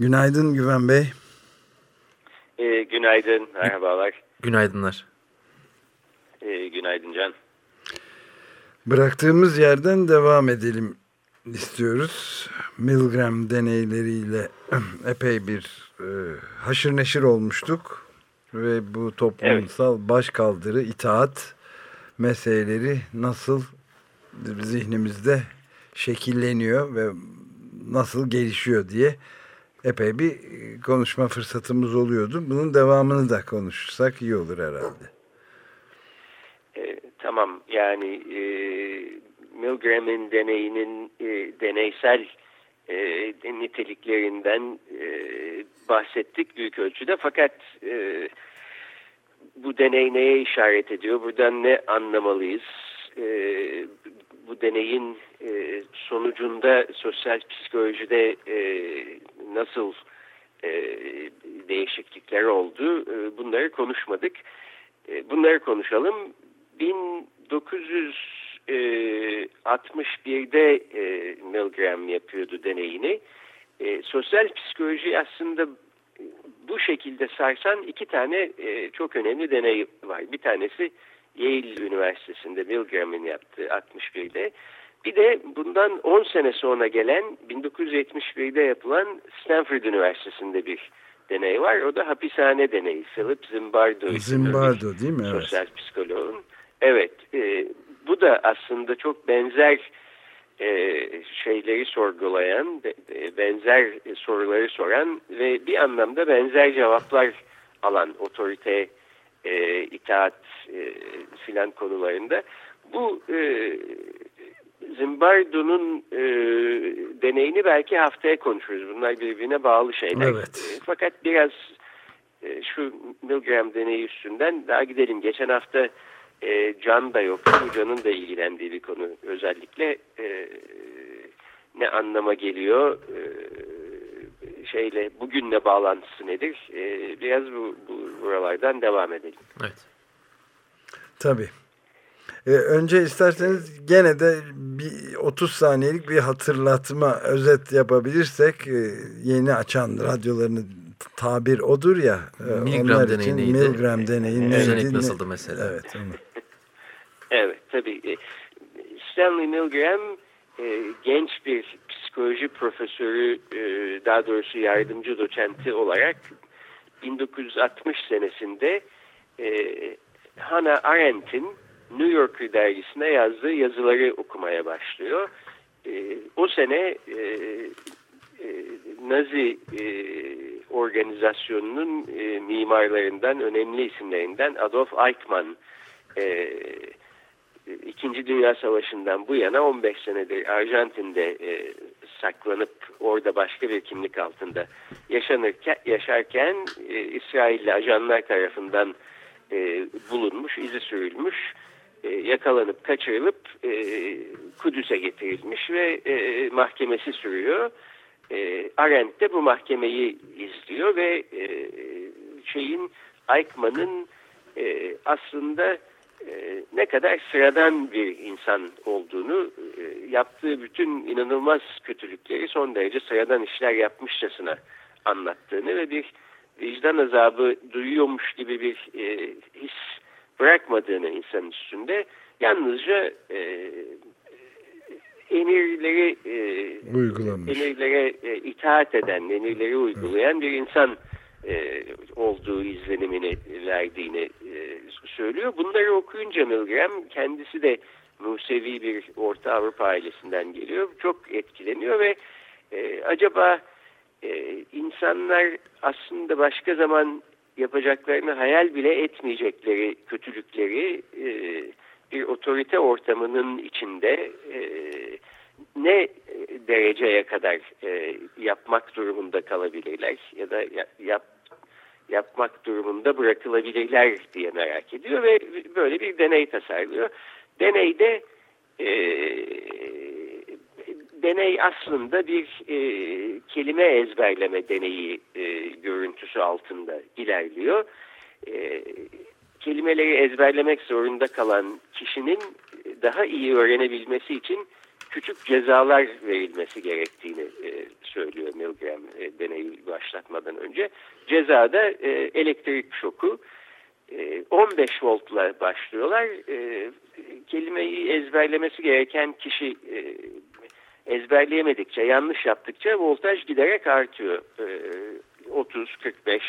Günaydın Güven Bey. E, günaydın, merhabalar. Günaydınlar. E, günaydın Can. Bıraktığımız yerden devam edelim istiyoruz. Milgram deneyleriyle epey bir e, haşır neşir olmuştuk. Ve bu toplumsal evet. başkaldırı, itaat meseleleri nasıl zihnimizde şekilleniyor ve nasıl gelişiyor diye epey bir konuşma fırsatımız oluyordu. Bunun devamını da konuşursak iyi olur herhalde. E, tamam yani e, Milgram'ın deneyinin e, deneysel e, niteliklerinden e, bahsettik büyük ölçüde fakat e, bu deney neye işaret ediyor? Buradan ne anlamalıyız? E, bu deneyin e, sonucunda sosyal psikolojide e, nasıl e, değişiklikler oldu? E, bunları konuşmadık. E, bunları konuşalım. 1961'de e, Milgram yapıyordu deneyini. E, sosyal psikoloji aslında bu şekilde sarsan iki tane e, çok önemli deney var. Bir tanesi Yale Üniversitesi'nde Milgram'ın yaptığı 61'de. Bir de bundan 10 sene sonra gelen 1971'de yapılan Stanford Üniversitesi'nde bir deney var. O da hapishane deneyi. Philip Zimbardo. Zimbardo değil mi? Evet. Sosyal psikoloğun. Evet. E, bu da aslında çok benzer e, şeyleri sorgulayan, benzer soruları soran ve bir anlamda benzer cevaplar alan otorite, e, itaat e, filan konularında. Bu e, Zimbardo'nun e, deneyini belki haftaya konuşuruz. Bunlar birbirine bağlı şeyler. Evet. E, fakat biraz e, şu Milgram deneyi üstünden daha gidelim. Geçen hafta e, Can da yok. Can'ın da ilgilendiği bir konu. Özellikle e, ne anlama geliyor, e, şeyle bugünle bağlantısı nedir? E, biraz bu, bu buralardan devam edelim. Evet. Tabii. Ee, önce isterseniz gene de bir 30 saniyelik bir hatırlatma özet yapabilirsek e, yeni açan radyolarını tabir odur ya. E, Milgram deneyi neydi? Milgram deneyi neydi? Düzenek nasıldı mesela? Evet. Onu. Evet tabii. E, Stanley Milgram e, genç bir psikoloji profesörü e, daha doğrusu yardımcı doçenti olarak 1960 senesinde Hannah Arendt'in New Yorker dergisine yazdığı yazıları okumaya başlıyor. O sene Nazi organizasyonunun mimarlarından, önemli isimlerinden Adolf Eichmann İkinci Dünya Savaşı'ndan bu yana 15 senedir Arjantin'de e, saklanıp orada başka bir kimlik altında yaşanırken, yaşarken e, İsrailli ajanlar tarafından e, bulunmuş, izi sürülmüş, e, yakalanıp kaçırılıp e, Kudüs'e getirilmiş ve e, mahkemesi sürüyor. E, Arendt de bu mahkemeyi izliyor ve e, şeyin Eichmann'ın e, aslında e, ne kadar sıradan bir insan olduğunu e, yaptığı bütün inanılmaz kötülükleri son derece sıradan işler yapmışçasına anlattığını ve bir vicdan azabı duyuyormuş gibi bir e, his bırakmadığını insan üstünde yalnızca e, emirleri e, emirlere e, itaat eden, emirleri uygulayan bir insan e, olduğu izlenimini verdiğini söylüyor. Bunları okuyunca Milgram kendisi de Musevi bir Orta Avrupa ailesinden geliyor. Çok etkileniyor ve e, acaba e, insanlar aslında başka zaman yapacaklarını hayal bile etmeyecekleri kötülükleri e, bir otorite ortamının içinde e, ne dereceye kadar e, yapmak durumunda kalabilirler ya da yap, yapmak durumunda bırakılabilirler diye merak ediyor ve böyle bir deney tasarlıyor. Deneyde e, deney aslında bir e, kelime ezberleme deneyi e, görüntüsü altında ilerliyor. E, kelimeleri ezberlemek zorunda kalan kişinin daha iyi öğrenebilmesi için küçük cezalar verilmesi gerektiğini e, söylüyor Milgram e, deneyi başlatmadan önce. Cezada e, elektrik şoku e, 15 voltla başlıyorlar. E, kelimeyi ezberlemesi gereken kişi e, ezberleyemedikçe, yanlış yaptıkça voltaj giderek artıyor. E, 30, 45,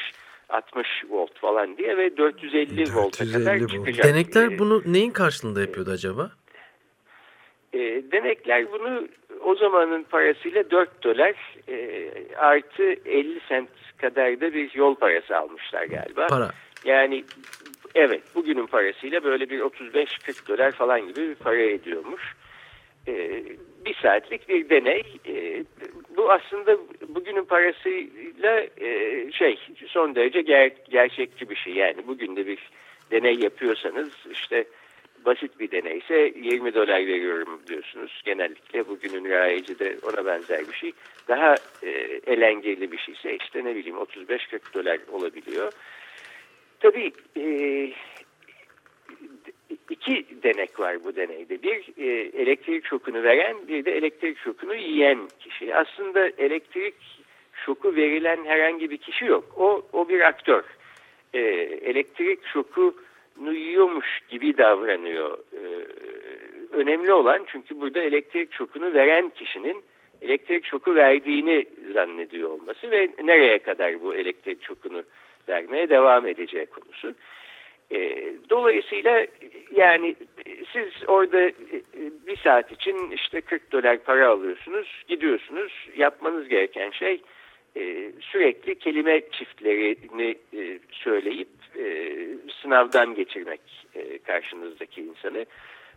60 volt falan diye ve 450, 450 volta kadar volt. çıkacak. Denekler bunu neyin karşılığında yapıyordu acaba? E, denekler bunu o zamanın parasıyla 4 dolar e, artı 50 sent kadar da bir yol parası almışlar galiba. Para. Yani evet bugünün parasıyla böyle bir 35-40 dolar falan gibi bir para ediyormuş. E, bir saatlik bir deney. E, bu aslında bugünün parasıyla e, şey son derece ger gerçekçi bir şey. Yani bugün de bir deney yapıyorsanız işte basit bir deneyse 20 dolar veriyorum diyorsunuz. Genellikle bugünün rayeci de ona benzer bir şey. Daha e, eğlenceli bir şeyse işte ne bileyim 35-40 dolar olabiliyor. Tabii e, iki denek var bu deneyde. Bir e, elektrik şokunu veren bir de elektrik şokunu yiyen kişi. Aslında elektrik şoku verilen herhangi bir kişi yok. O, o bir aktör. E, elektrik şoku yiyormuş gibi davranıyor. Ee, önemli olan çünkü burada elektrik şokunu veren kişinin elektrik şoku verdiğini zannediyor olması ve nereye kadar bu elektrik şokunu vermeye devam edeceği konusu. Ee, dolayısıyla yani siz orada e, bir saat için işte 40 dolar para alıyorsunuz, gidiyorsunuz. Yapmanız gereken şey e, sürekli kelime çiftlerini e, söyleyip e, sınavdan geçirmek e, karşınızdaki insanı.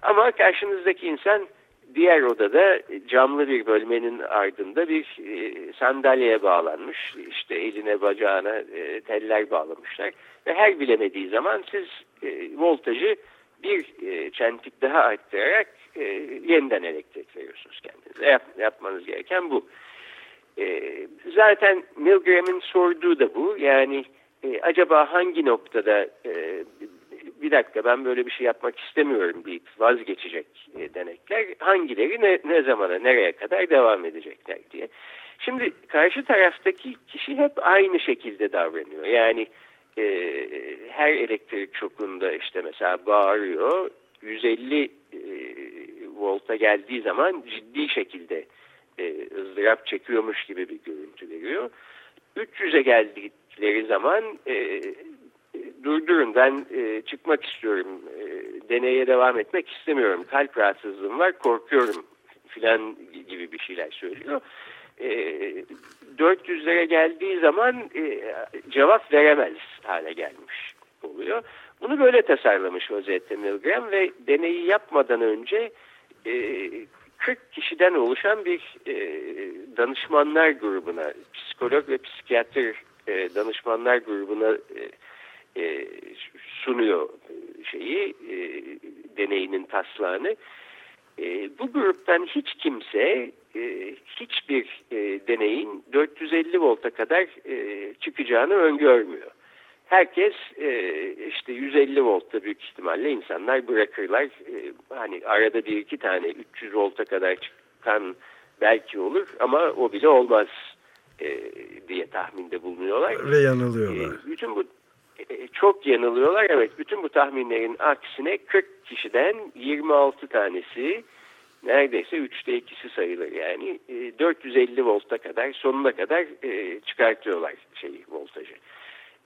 Ama karşınızdaki insan diğer odada camlı bir bölmenin ardında bir e, sandalyeye bağlanmış. İşte eline bacağına e, teller bağlamışlar. Ve her bilemediği zaman siz e, voltajı bir e, çentik daha arttırarak e, yeniden elektrik veriyorsunuz kendinize. Yap, yapmanız gereken bu. E, zaten Milgram'ın sorduğu da bu. Yani e, acaba hangi noktada e, bir dakika ben böyle bir şey yapmak istemiyorum deyip vazgeçecek e, denekler hangileri ne, ne zamana nereye kadar devam edecekler diye. Şimdi karşı taraftaki kişi hep aynı şekilde davranıyor. Yani e, her elektrik şokunda işte mesela bağırıyor 150 e, volta geldiği zaman ciddi şekilde e, ızdırap çekiyormuş gibi bir görüntü veriyor. 300'e geldikleri zaman e, durdurun ben e, çıkmak istiyorum, e, deneye devam etmek istemiyorum, kalp rahatsızlığım var, korkuyorum filan gibi bir şeyler söylüyor. E, 400'lere geldiği zaman e, cevap veremez hale gelmiş oluyor. Bunu böyle tasarlamış Özette Milgram ve deneyi yapmadan önce e, 40 kişiden oluşan bir e, danışmanlar grubuna, psikolog ve psikiyatr e, danışmanlar grubuna e, e, sunuyor şeyi, e, deneyinin taslağını. E, bu gruptan hiç kimse e, hiçbir e, deneyin 450 volta kadar e, çıkacağını öngörmüyor. Herkes e, işte 150 voltta büyük ihtimalle insanlar bırakırlar. E, hani arada bir iki tane 300 volta kadar çıkan belki olur ama o bile olmaz e, diye tahminde bulunuyorlar. Ve yanılıyorlar. E, bütün bu e, çok yanılıyorlar. Evet bütün bu tahminlerin aksine 40 kişiden 26 tanesi neredeyse üçte ikisi sayılır yani e, 450 volta kadar sonuna kadar e, çıkartıyorlar şeyi voltajı.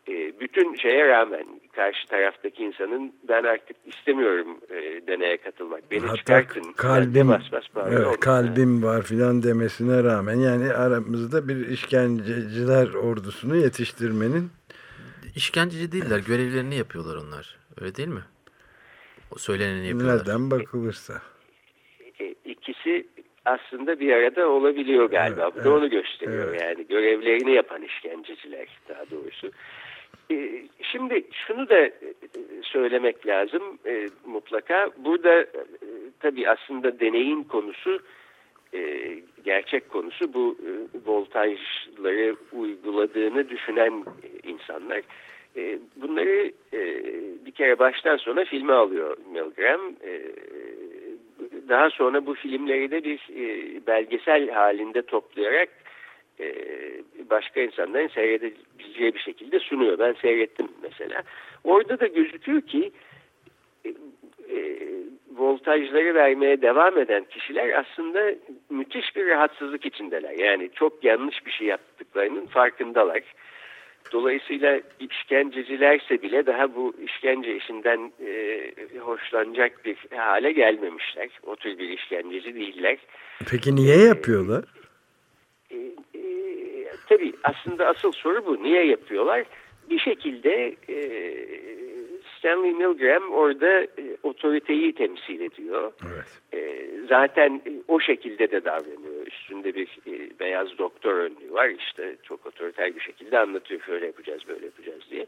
E, bütün şeye rağmen karşı taraftaki insanın ben artık istemiyorum e, deneye katılmak. Beni Hatta çıkartın. Kalbim, bas bas evet, kalbim var filan demesine rağmen yani aramızda bir işkenceciler ordusunu yetiştirmenin işkenceci değiller. Görevlerini yapıyorlar onlar. Öyle değil mi? O söyleneni yapıyorlar. Nereden bakılırsa. E, ikisi aslında bir arada olabiliyor galiba. Evet, Bu da evet, onu gösteriyor evet. yani görevlerini yapan işkenceciler daha doğrusu. E, Şimdi şunu da e, söylemek lazım e, mutlaka. Burada e, tabii aslında deneyin konusu gerçek konusu bu e, voltajları uyguladığını düşünen insanlar. Bunları bir kere baştan sona filme alıyor Milgram. Daha sonra bu filmleri de bir belgesel halinde toplayarak e, başka insanların seyredebileceği bir şekilde sunuyor. Ben seyrettim mesela. Orada da gözüküyor ki e, e, voltajları vermeye devam eden kişiler aslında müthiş bir rahatsızlık içindeler. Yani çok yanlış bir şey yaptıklarının farkındalar. Dolayısıyla işkencecilerse bile daha bu işkence işinden e, hoşlanacak bir hale gelmemişler. O tür bir işkenceci değiller. Peki niye yapıyorlar? E, tabii aslında asıl soru bu. Niye yapıyorlar? Bir şekilde e, Stanley Milgram orada e, otoriteyi temsil ediyor. Evet. E, zaten e, o şekilde de davranıyor. Üstünde bir e, beyaz doktor önlüğü var. İşte çok otoriter bir şekilde anlatıyor. Şöyle yapacağız, böyle yapacağız diye.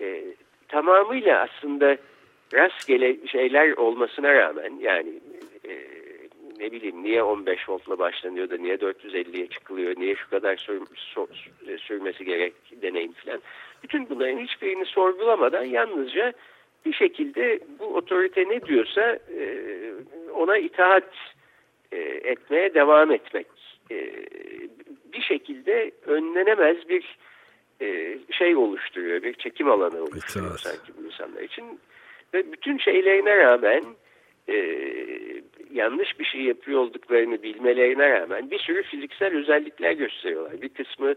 E, tamamıyla aslında rastgele şeyler olmasına rağmen yani ne bileyim niye 15 voltla başlanıyor da niye 450'ye çıkılıyor, niye şu kadar sür, sür- sürmesi gerek deneyim falan. Bütün bunların hiçbirini sorgulamadan yalnızca bir şekilde bu otorite ne diyorsa e, ona itaat e, etmeye devam etmek. E, bir şekilde önlenemez bir e, şey oluşturuyor, bir çekim alanı oluşturuyor İtaat. sanki bu insanlar için. Ve bütün şeylerine rağmen e, yanlış bir şey yapıyor olduklarını bilmelerine rağmen bir sürü fiziksel özellikler gösteriyorlar. Bir kısmı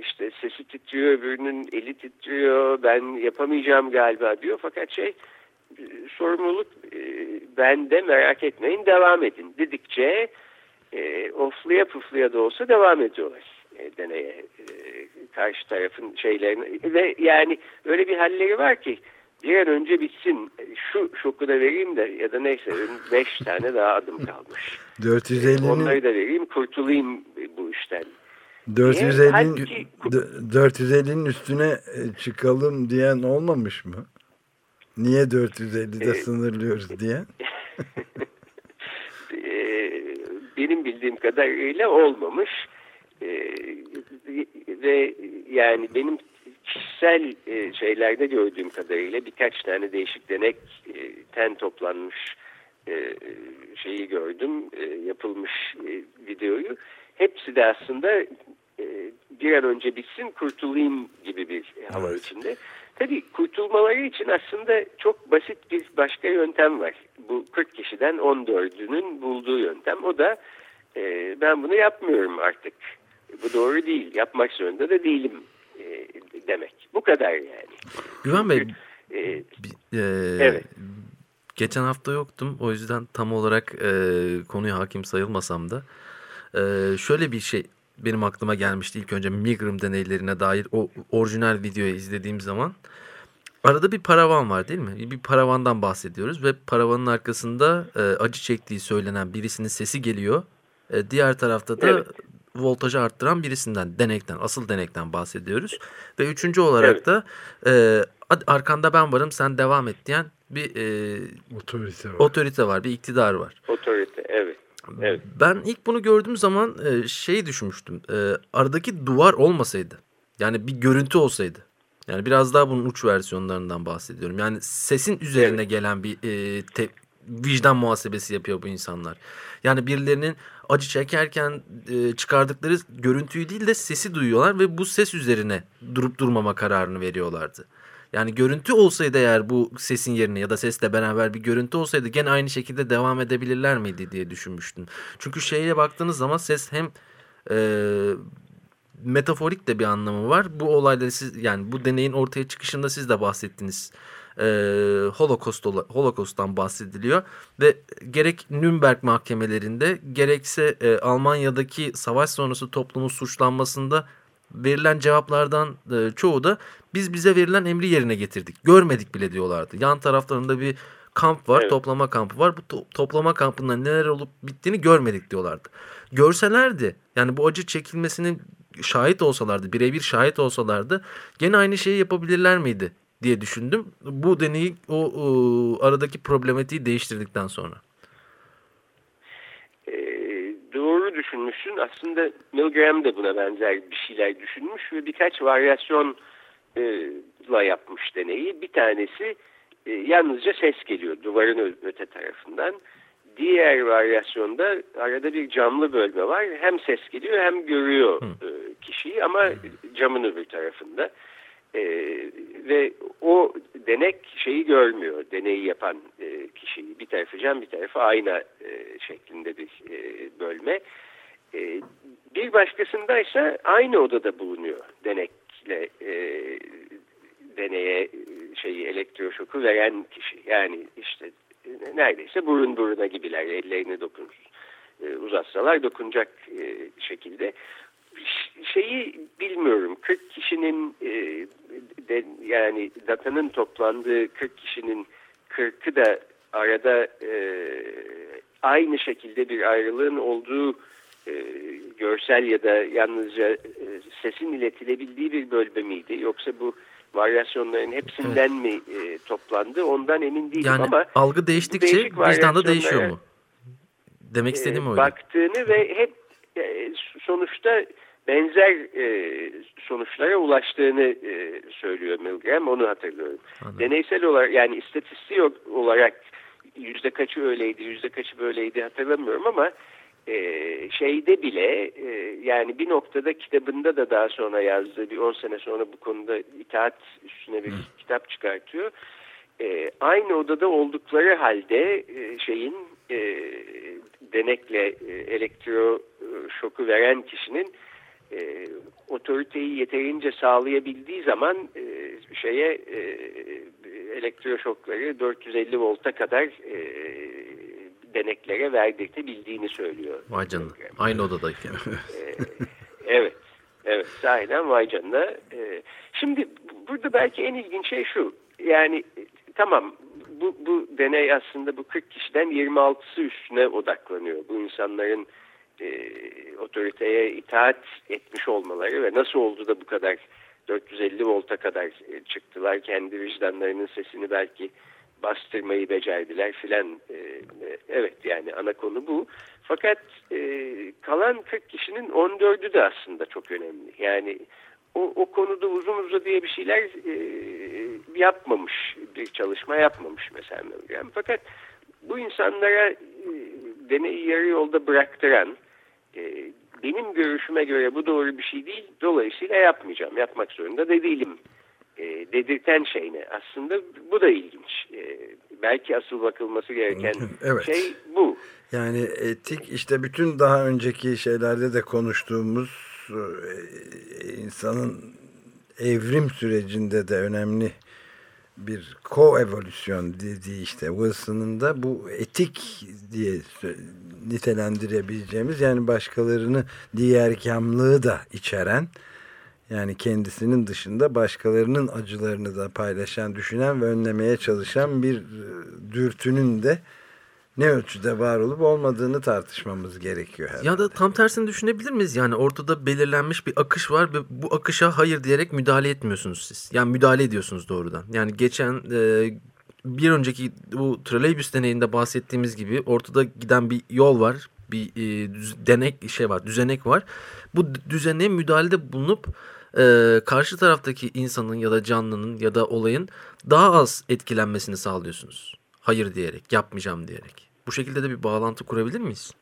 işte sesi titriyor, öbürünün eli titriyor, ben yapamayacağım galiba diyor. Fakat şey e, sorumluluk e, bende merak etmeyin devam edin dedikçe e, ofluya pufluya da olsa devam ediyorlar e, deneye e, karşı tarafın şeylerini ve yani öyle bir halleri var ki bir an önce bitsin şu şoku da vereyim de ya da neyse beş tane daha adım kalmış. 450'nin Onları da vereyim kurtulayım bu işten. 450'nin Halbuki- dö- 450'nin üstüne e, çıkalım diyen olmamış mı? Niye 450'de Ee, sınırlıyoruz diye? Benim bildiğim kadarıyla olmamış Ee, ve yani benim kişisel e, şeylerde gördüğüm kadarıyla birkaç tane değişik denekten toplanmış e, şeyi gördüm e, yapılmış e, videoyu hepsi de aslında e, bir an önce bitsin kurtulayım gibi bir hava Evet. içinde. Tabii kurtulmaları için aslında çok basit bir başka yöntem var. Bu 40 kişiden 14'ünün bulduğu yöntem. O da e, ben bunu yapmıyorum artık. Bu doğru değil. Yapmak zorunda da değilim e, demek. Bu kadar yani. Güven Bey, E, e, Evet. geçen hafta yoktum. O yüzden tam olarak e, konuya hakim sayılmasam da e, şöyle bir şey benim aklıma gelmişti ilk önce Milgram deneylerine dair o orijinal videoyu izlediğim zaman. Arada bir paravan var değil mi? Bir paravandan bahsediyoruz ve paravanın arkasında e, acı çektiği söylenen birisinin sesi geliyor. E, diğer tarafta da Evet. Voltajı arttıran birisinden, denekten, asıl denekten bahsediyoruz. Ve üçüncü olarak Evet. da e, "Hadi arkanda ben varım sen devam et diyen bir e, Otorite var. otorite var, bir iktidar var. otorite evet. Evet. Ben ilk bunu gördüğüm zaman e, şey düşünmüştüm. E, aradaki duvar olmasaydı. Yani bir görüntü olsaydı. Yani biraz daha bunun uç versiyonlarından bahsediyorum. Yani sesin üzerine Evet. gelen bir e, te- vicdan muhasebesi yapıyor bu insanlar. Yani birilerinin acı çekerken e, çıkardıkları görüntüyü değil de sesi duyuyorlar ve bu ses üzerine durup durmama kararını veriyorlardı. Yani görüntü olsaydı eğer bu sesin yerine ya da sesle beraber bir görüntü olsaydı gene aynı şekilde devam edebilirler miydi diye düşünmüştüm. Çünkü şeye baktığınız zaman ses hem e, metaforik de bir anlamı var. Bu olayda siz yani bu deneyin ortaya çıkışında siz de bahsettiniz. E, Holocaust Holocaust'tan bahsediliyor ve gerek Nürnberg mahkemelerinde gerekse e, Almanya'daki savaş sonrası toplumun suçlanmasında verilen cevaplardan e, çoğu da biz bize verilen emri yerine getirdik. Görmedik bile diyorlardı. Yan taraflarında bir kamp var, Evet. toplama kampı var. Bu to- toplama kampında neler olup bittiğini görmedik diyorlardı. Görselerdi yani bu acı çekilmesinin şahit olsalardı, birebir şahit olsalardı gene aynı şeyi yapabilirler miydi diye düşündüm. Bu deneyi o, o aradaki problematiği değiştirdikten sonra. Ee, doğru düşünmüşsün. Aslında Milgram da buna benzer bir şeyler düşünmüş ve birkaç varyasyonla yapmış deneyi. Bir tanesi e, yalnızca ses geliyor duvarın öte tarafından. Diğer varyasyonda arada bir camlı bölme var. Hem ses geliyor hem görüyor e, kişiyi ama camın öbür tarafında. E, ve o denek şeyi görmüyor. Deneyi yapan e, kişiyi. Bir tarafı cam bir tarafı ayna e, şeklinde bir e, bölme. E, bir başkasındaysa aynı odada bulunuyor denekle e, deneye e, şeyi elektroşoku veren kişi. Yani işte e, neredeyse burun buruna gibiler. Ellerini dokun e, uzatsalar dokunacak e, şekilde şeyi bilmiyorum 40 kişinin e, de, yani datanın toplandığı 40 kişinin 40'ı da arada e, aynı şekilde bir ayrılığın olduğu e, görsel ya da yalnızca e, sesin iletilebildiği bir bölme miydi yoksa bu varyasyonların hepsinden mi e, toplandı ondan emin değilim Yani ama algı değiştikçe vicdan da değişiyor mu? Demek e, istediğim oydu. baktığını ve hep e, sonuçta benzer e, sonuçlara ulaştığını e, söylüyor Milgram. Onu hatırlıyorum. Anladım. Deneysel olarak yani istatistik olarak yüzde kaçı öyleydi, yüzde kaçı böyleydi hatırlamıyorum ama e, şeyde bile e, yani bir noktada kitabında da daha sonra yazdığı bir 10 sene sonra bu konuda itaat üstüne bir kitap çıkartıyor. E, aynı odada oldukları halde e, şeyin e, denekle e, elektro e, şoku veren kişinin e, otoriteyi yeterince sağlayabildiği zaman e, şeye e, elektroşokları 450 volta kadar e, deneklere verdirtebildiğini söylüyor. Vay canına. Aynı odadayken. Evet. Evet. Sahiden vay canına. Ee, şimdi bu- burada belki en ilginç şey şu. Yani e, tamam bu, bu deney aslında bu 40 kişiden 26'sı üstüne odaklanıyor. Bu insanların e, otoriteye itaat etmiş olmaları ve nasıl oldu da bu kadar 450 volta kadar e, çıktılar. Kendi vicdanlarının sesini belki bastırmayı becerdiler filan. E, e, evet yani ana konu bu. Fakat e, kalan 40 kişinin 14'ü de aslında çok önemli. Yani o, o konuda uzun uzadıya bir şeyler e, yapmamış, bir çalışma yapmamış mesela Milgram. Fakat bu insanlara e, deneyi yarı yolda bıraktıran, e, benim görüşüme göre bu doğru bir şey değil, dolayısıyla yapmayacağım, yapmak zorunda da değilim e, dedirten şey ne? Aslında bu da ilginç. E, belki asıl bakılması gereken Evet. şey bu. Yani etik işte bütün daha önceki şeylerde de konuştuğumuz e, insanın evrim sürecinde de önemli bir koevolüsyon dediği işte Wilson'ın da bu etik diye nitelendirebileceğimiz yani başkalarını diğerkamlığı da içeren yani kendisinin dışında başkalarının acılarını da paylaşan, düşünen ve önlemeye çalışan bir e, dürtünün de ne ölçüde var olup olmadığını tartışmamız gerekiyor herhalde. Ya da tam tersini düşünebilir miyiz? Yani ortada belirlenmiş bir akış var ve bu akışa hayır diyerek müdahale etmiyorsunuz siz. Yani müdahale ediyorsunuz doğrudan. Yani geçen e, bir önceki bu trolleybüs deneyinde bahsettiğimiz gibi ortada giden bir yol var. Bir e, düz- denek şey var, düzenek var. Bu düzene müdahalede bulunup e, karşı taraftaki insanın ya da canlının ya da olayın daha az etkilenmesini sağlıyorsunuz. Hayır diyerek, yapmayacağım diyerek. Bu şekilde de bir bağlantı kurabilir miyiz?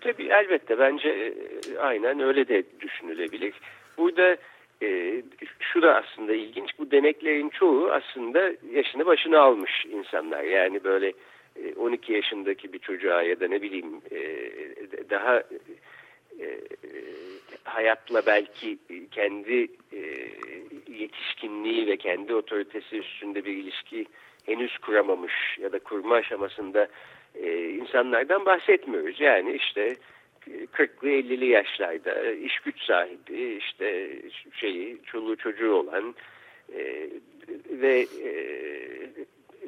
Tabii elbette bence e, aynen öyle de düşünülebilir. Burada e, şu da aslında ilginç. Bu deneklerin çoğu aslında yaşını başına almış insanlar. Yani böyle e, 12 yaşındaki bir çocuğa ya da ne bileyim e, daha e, hayatla belki kendi e, yetişkinliği ve kendi otoritesi üstünde bir ilişki henüz kuramamış ya da kurma aşamasında e, insanlardan bahsetmiyoruz. Yani işte 40'lı 50'li yaşlarda iş güç sahibi işte şeyi çoluğu çocuğu olan e, ve e,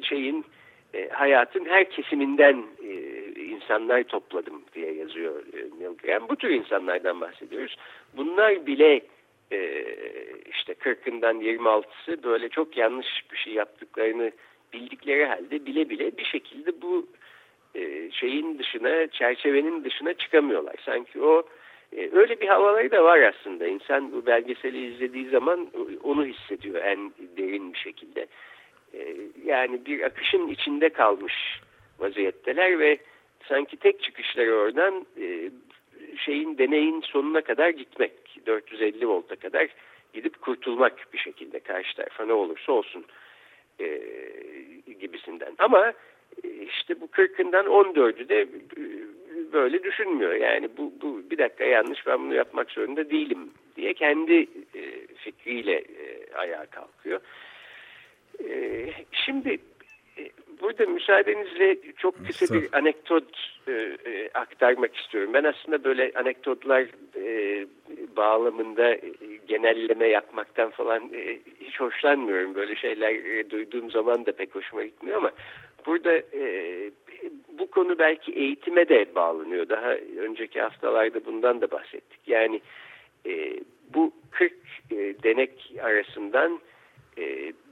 şeyin e, hayatın her kesiminden e, insanlar topladım diye yazıyor e. Bu tür insanlardan bahsediyoruz. Bunlar bile işte 40'ından 26'sı böyle çok yanlış bir şey yaptıklarını bildikleri halde bile bile bir şekilde bu e, şeyin dışına, çerçevenin dışına çıkamıyorlar. Sanki o e, öyle bir havaları da var aslında. İnsan bu belgeseli izlediği zaman onu hissediyor en derin bir şekilde. E, yani bir akışın içinde kalmış vaziyetteler ve sanki tek çıkışları oradan şeyin deneyin sonuna kadar gitmek. 450 volta kadar gidip kurtulmak bir şekilde karşı tarafa ne olursa olsun e, gibisinden. Ama işte bu 40'ından 14'ü de e, böyle düşünmüyor. Yani bu, bu bir dakika yanlış ben bunu yapmak zorunda değilim diye kendi e, fikriyle e, ayağa kalkıyor. Şimdi burada müsaadenizle çok kısa bir anekdot e, aktarmak istiyorum. Ben aslında böyle anekdotlar e, bağlamında e, genelleme yapmaktan falan e, hiç hoşlanmıyorum. Böyle şeyler e, duyduğum zaman da pek hoşuma gitmiyor ama burada e, bu konu belki eğitime de bağlanıyor. Daha önceki haftalarda bundan da bahsettik. Yani e, bu 40 e, denek arasından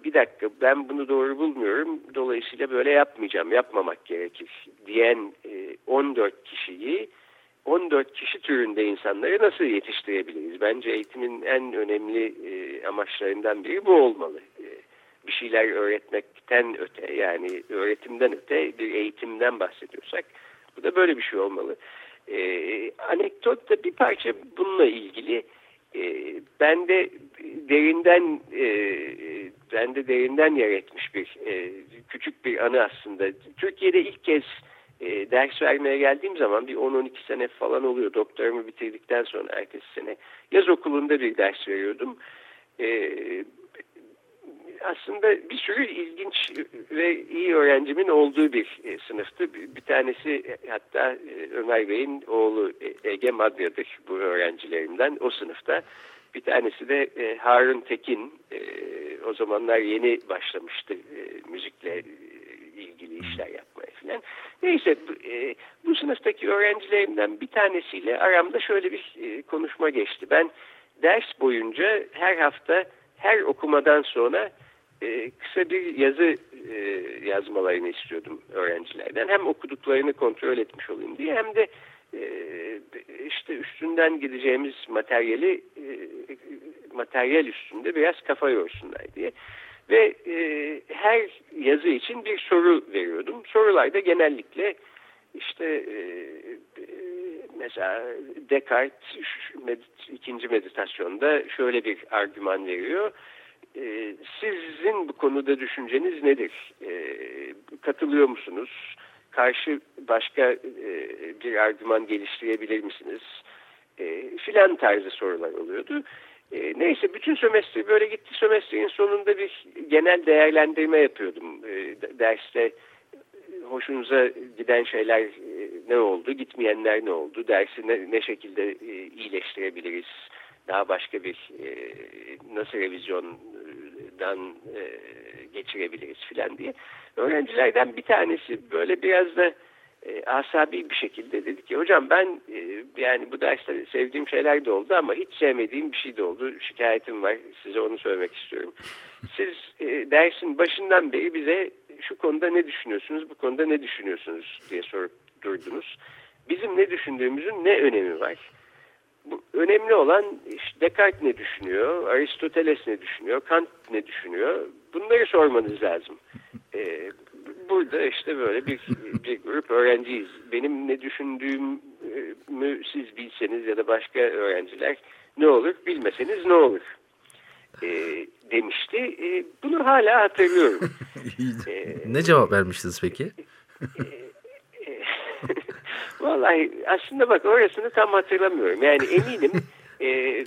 bir dakika ben bunu doğru bulmuyorum dolayısıyla böyle yapmayacağım yapmamak gerekir diyen e, 14 kişiyi 14 kişi türünde insanları nasıl yetiştirebiliriz? Bence eğitimin en önemli amaçlarından biri bu olmalı. Bir şeyler öğretmekten öte yani öğretimden öte bir eğitimden bahsediyorsak bu da böyle bir şey olmalı. E, anekdot da bir parça bununla ilgili. E, ben de derinden e, ben de derinden yer etmiş bir e, küçük bir anı aslında. Türkiye'de ilk kez e, ders vermeye geldiğim zaman bir 10-12 sene falan oluyor. Doktorumu bitirdikten sonra ertesi sene yaz okulunda bir ders veriyordum. E, aslında bir sürü ilginç ve iyi öğrencimin olduğu bir e, sınıftı. Bir, bir tanesi e, hatta e, Ömer Bey'in oğlu e, Ege Madya'dır bu öğrencilerimden o sınıfta. Bir tanesi de e, Harun Tekin. E, o zamanlar yeni başlamıştı e, müzikle ilgili işler yapmaya filan. Neyse e, bu sınıftaki öğrencilerimden bir tanesiyle aramda şöyle bir e, konuşma geçti. Ben ders boyunca her hafta her okumadan sonra e, kısa bir yazı e, yazmalarını istiyordum öğrencilerden. Hem okuduklarını kontrol etmiş olayım diye hem de e, işte üstünden gideceğimiz materyali e, materyal üstünde biraz kafa yorsunlar diye. Ve e, her yazı için bir soru veriyordum. Sorularda genellikle işte e, mesela Descartes ikinci meditasyonda şöyle bir argüman veriyor. E, sizin bu konuda düşünceniz nedir? E, katılıyor musunuz? Karşı başka e, bir argüman geliştirebilir misiniz? E, filan tarzı sorular oluyordu. E, neyse bütün sömestr böyle gitti. Sömestrin sonunda bir genel değerlendirme yapıyordum. E, derste hoşunuza giden şeyler e, ne oldu, gitmeyenler ne oldu, dersi ne, ne şekilde e, iyileştirebiliriz, daha başka bir e, nasıl revizyondan e, geçirebiliriz filan diye. Öğrencilerden bir tanesi böyle biraz da e, asabi bir şekilde dedi ki hocam ben e, yani bu derste sevdiğim şeyler de oldu ama hiç sevmediğim bir şey de oldu. Şikayetim var size onu söylemek istiyorum. Siz e, dersin başından beri bize şu konuda ne düşünüyorsunuz bu konuda ne düşünüyorsunuz diye sorup durdunuz. Bizim ne düşündüğümüzün ne önemi var? Bu, önemli olan işte Descartes ne düşünüyor, Aristoteles ne düşünüyor, Kant ne düşünüyor? Bunları sormanız lazım. Ee, burada işte böyle bir, bir grup öğrenciyiz. Benim ne düşündüğümü siz bilseniz ya da başka öğrenciler ne olur bilmeseniz ne olur e, demişti. E, bunu hala hatırlıyorum. e, ne cevap vermiştiniz peki? Vallahi aslında bak orasını tam hatırlamıyorum. Yani eminim e,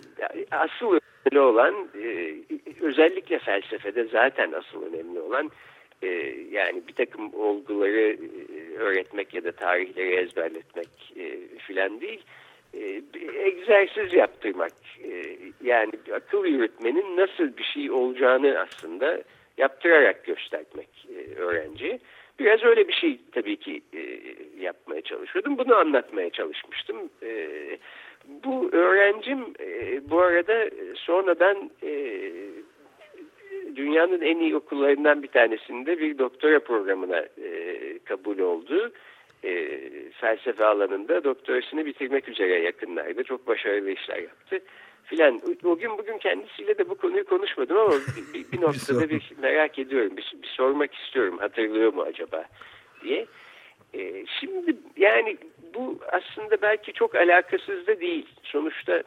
asıl önemli olan e, özellikle felsefede zaten asıl önemli olan e, yani bir takım olguları e, öğretmek ya da tarihleri ezberletmek e, filan değil. e, egzersiz yaptırmak. E, yani akıl yürütmenin nasıl bir şey olacağını aslında yaptırarak göstermek e, öğrenciye. Biraz öyle bir şey tabii ki e, yapmaya çalışıyordum. Bunu anlatmaya çalışmıştım. E, bu öğrencim e, bu arada sonradan e, dünyanın en iyi okullarından bir tanesinde bir doktora programına e, kabul oldu. E, felsefe alanında doktorasını bitirmek üzere yakınlarda çok başarılı işler yaptı filan. O gün bugün kendisiyle de bu konuyu konuşmadım ama bir, bir, noktada bir merak ediyorum. Bir, bir sormak istiyorum hatırlıyor mu acaba diye. E, şimdi yani bu aslında belki çok alakasız da değil. Sonuçta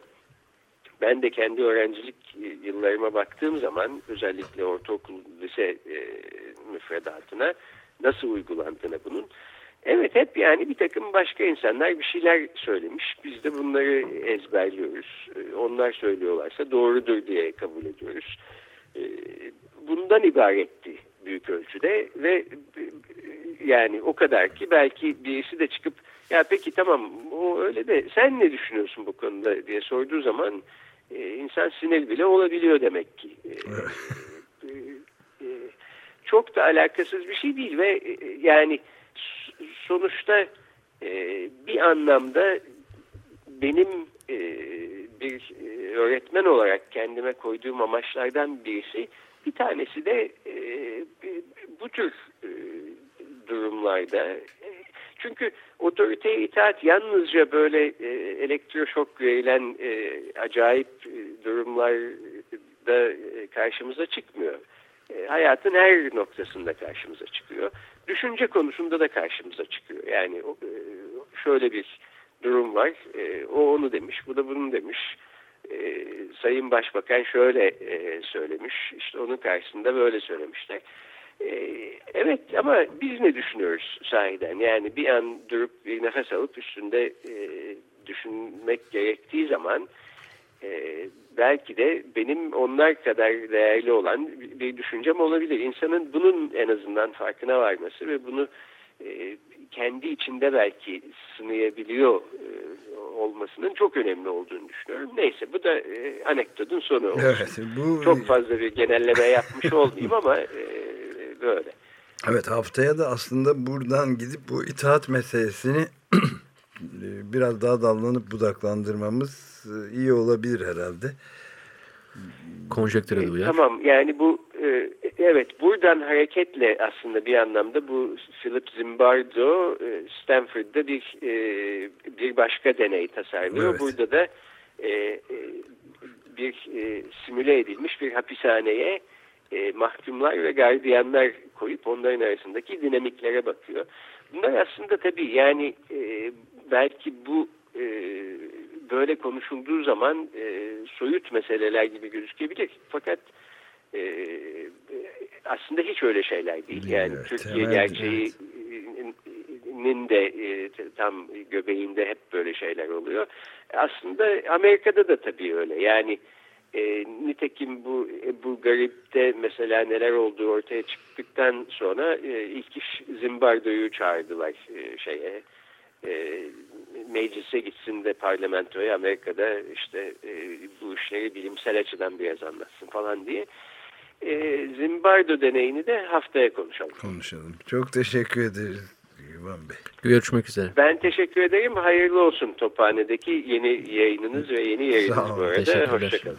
ben de kendi öğrencilik yıllarıma baktığım zaman özellikle ortaokul lise e, müfredatına nasıl uygulandığına bunun Evet hep yani bir takım başka insanlar bir şeyler söylemiş. Biz de bunları ezberliyoruz. Ee, onlar söylüyorlarsa doğrudur diye kabul ediyoruz. Ee, bundan ibaretti büyük ölçüde ve yani o kadar ki belki birisi de çıkıp ya peki tamam o öyle de sen ne düşünüyorsun bu konuda diye sorduğu zaman e, insan sinir bile olabiliyor demek ki. Ee, e, çok da alakasız bir şey değil ve e, yani sonuçta e, bir anlamda benim e, bir e, öğretmen olarak kendime koyduğum amaçlardan birisi bir tanesi de e, bu tür e, durumlarda çünkü otoriteye itaat yalnızca böyle e, elektroşok verilen e, acayip e, durumlarda e, karşımıza çıkmıyor. E, hayatın her noktasında karşımıza çıkıyor düşünce konusunda da karşımıza çıkıyor. Yani e, şöyle bir durum var. E, o onu demiş, bu da bunu demiş. E, Sayın Başbakan şöyle söylemiş. İşte onun karşısında böyle söylemişler. Evet ama biz ne düşünüyoruz sahiden? Yani bir an durup bir nefes alıp üstünde düşünmek gerektiği zaman belki de benim onlar kadar değerli olan bir düşüncem olabilir. İnsanın bunun en azından farkına varması ve bunu e, kendi içinde belki sınayabiliyor e, olmasının çok önemli olduğunu düşünüyorum. Neyse bu da e, anekdotun sonu olsun. Evet, bu... Çok fazla bir genelleme yapmış olmayayım ama e, böyle. Evet haftaya da aslında buradan gidip bu itaat meselesini biraz daha dallanıp budaklandırmamız iyi olabilir herhalde. Konjektüre bu ya. Tamam yani bu e, evet buradan hareketle aslında bir anlamda bu Philip Zimbardo e, Stanford'da bir bir başka deney tasarlıyor. Evet. Burada da bir simüle edilmiş bir hapishaneye mahkumlar ve gardiyanlar koyup onların arasındaki dinamiklere bakıyor. Bunlar aslında tabii yani belki bu böyle konuşulduğu zaman e, soyut meseleler gibi gözükebilir. Fakat e, aslında hiç öyle şeyler değil. Yani evet, Türkiye evet, gerçeğinin de e, tam göbeğinde hep böyle şeyler oluyor. Aslında Amerika'da da tabii öyle. Yani e, nitekim bu bu garipte mesela neler olduğu ortaya çıktıktan sonra e, ilk iş Zimbardo'yu çağırdılar e, şeye e, meclise gitsin de parlamentoya Amerika'da işte e, bu işleri bilimsel açıdan biraz anlatsın falan diye. E, Zimbardo deneyini de haftaya konuşalım. Konuşalım. Çok teşekkür ederiz Güven Bey. Görüşmek üzere. Ben teşekkür ederim. Hayırlı olsun Tophane'deki yeni yayınınız ve yeni yayınınız bu arada. Hoşçakalın.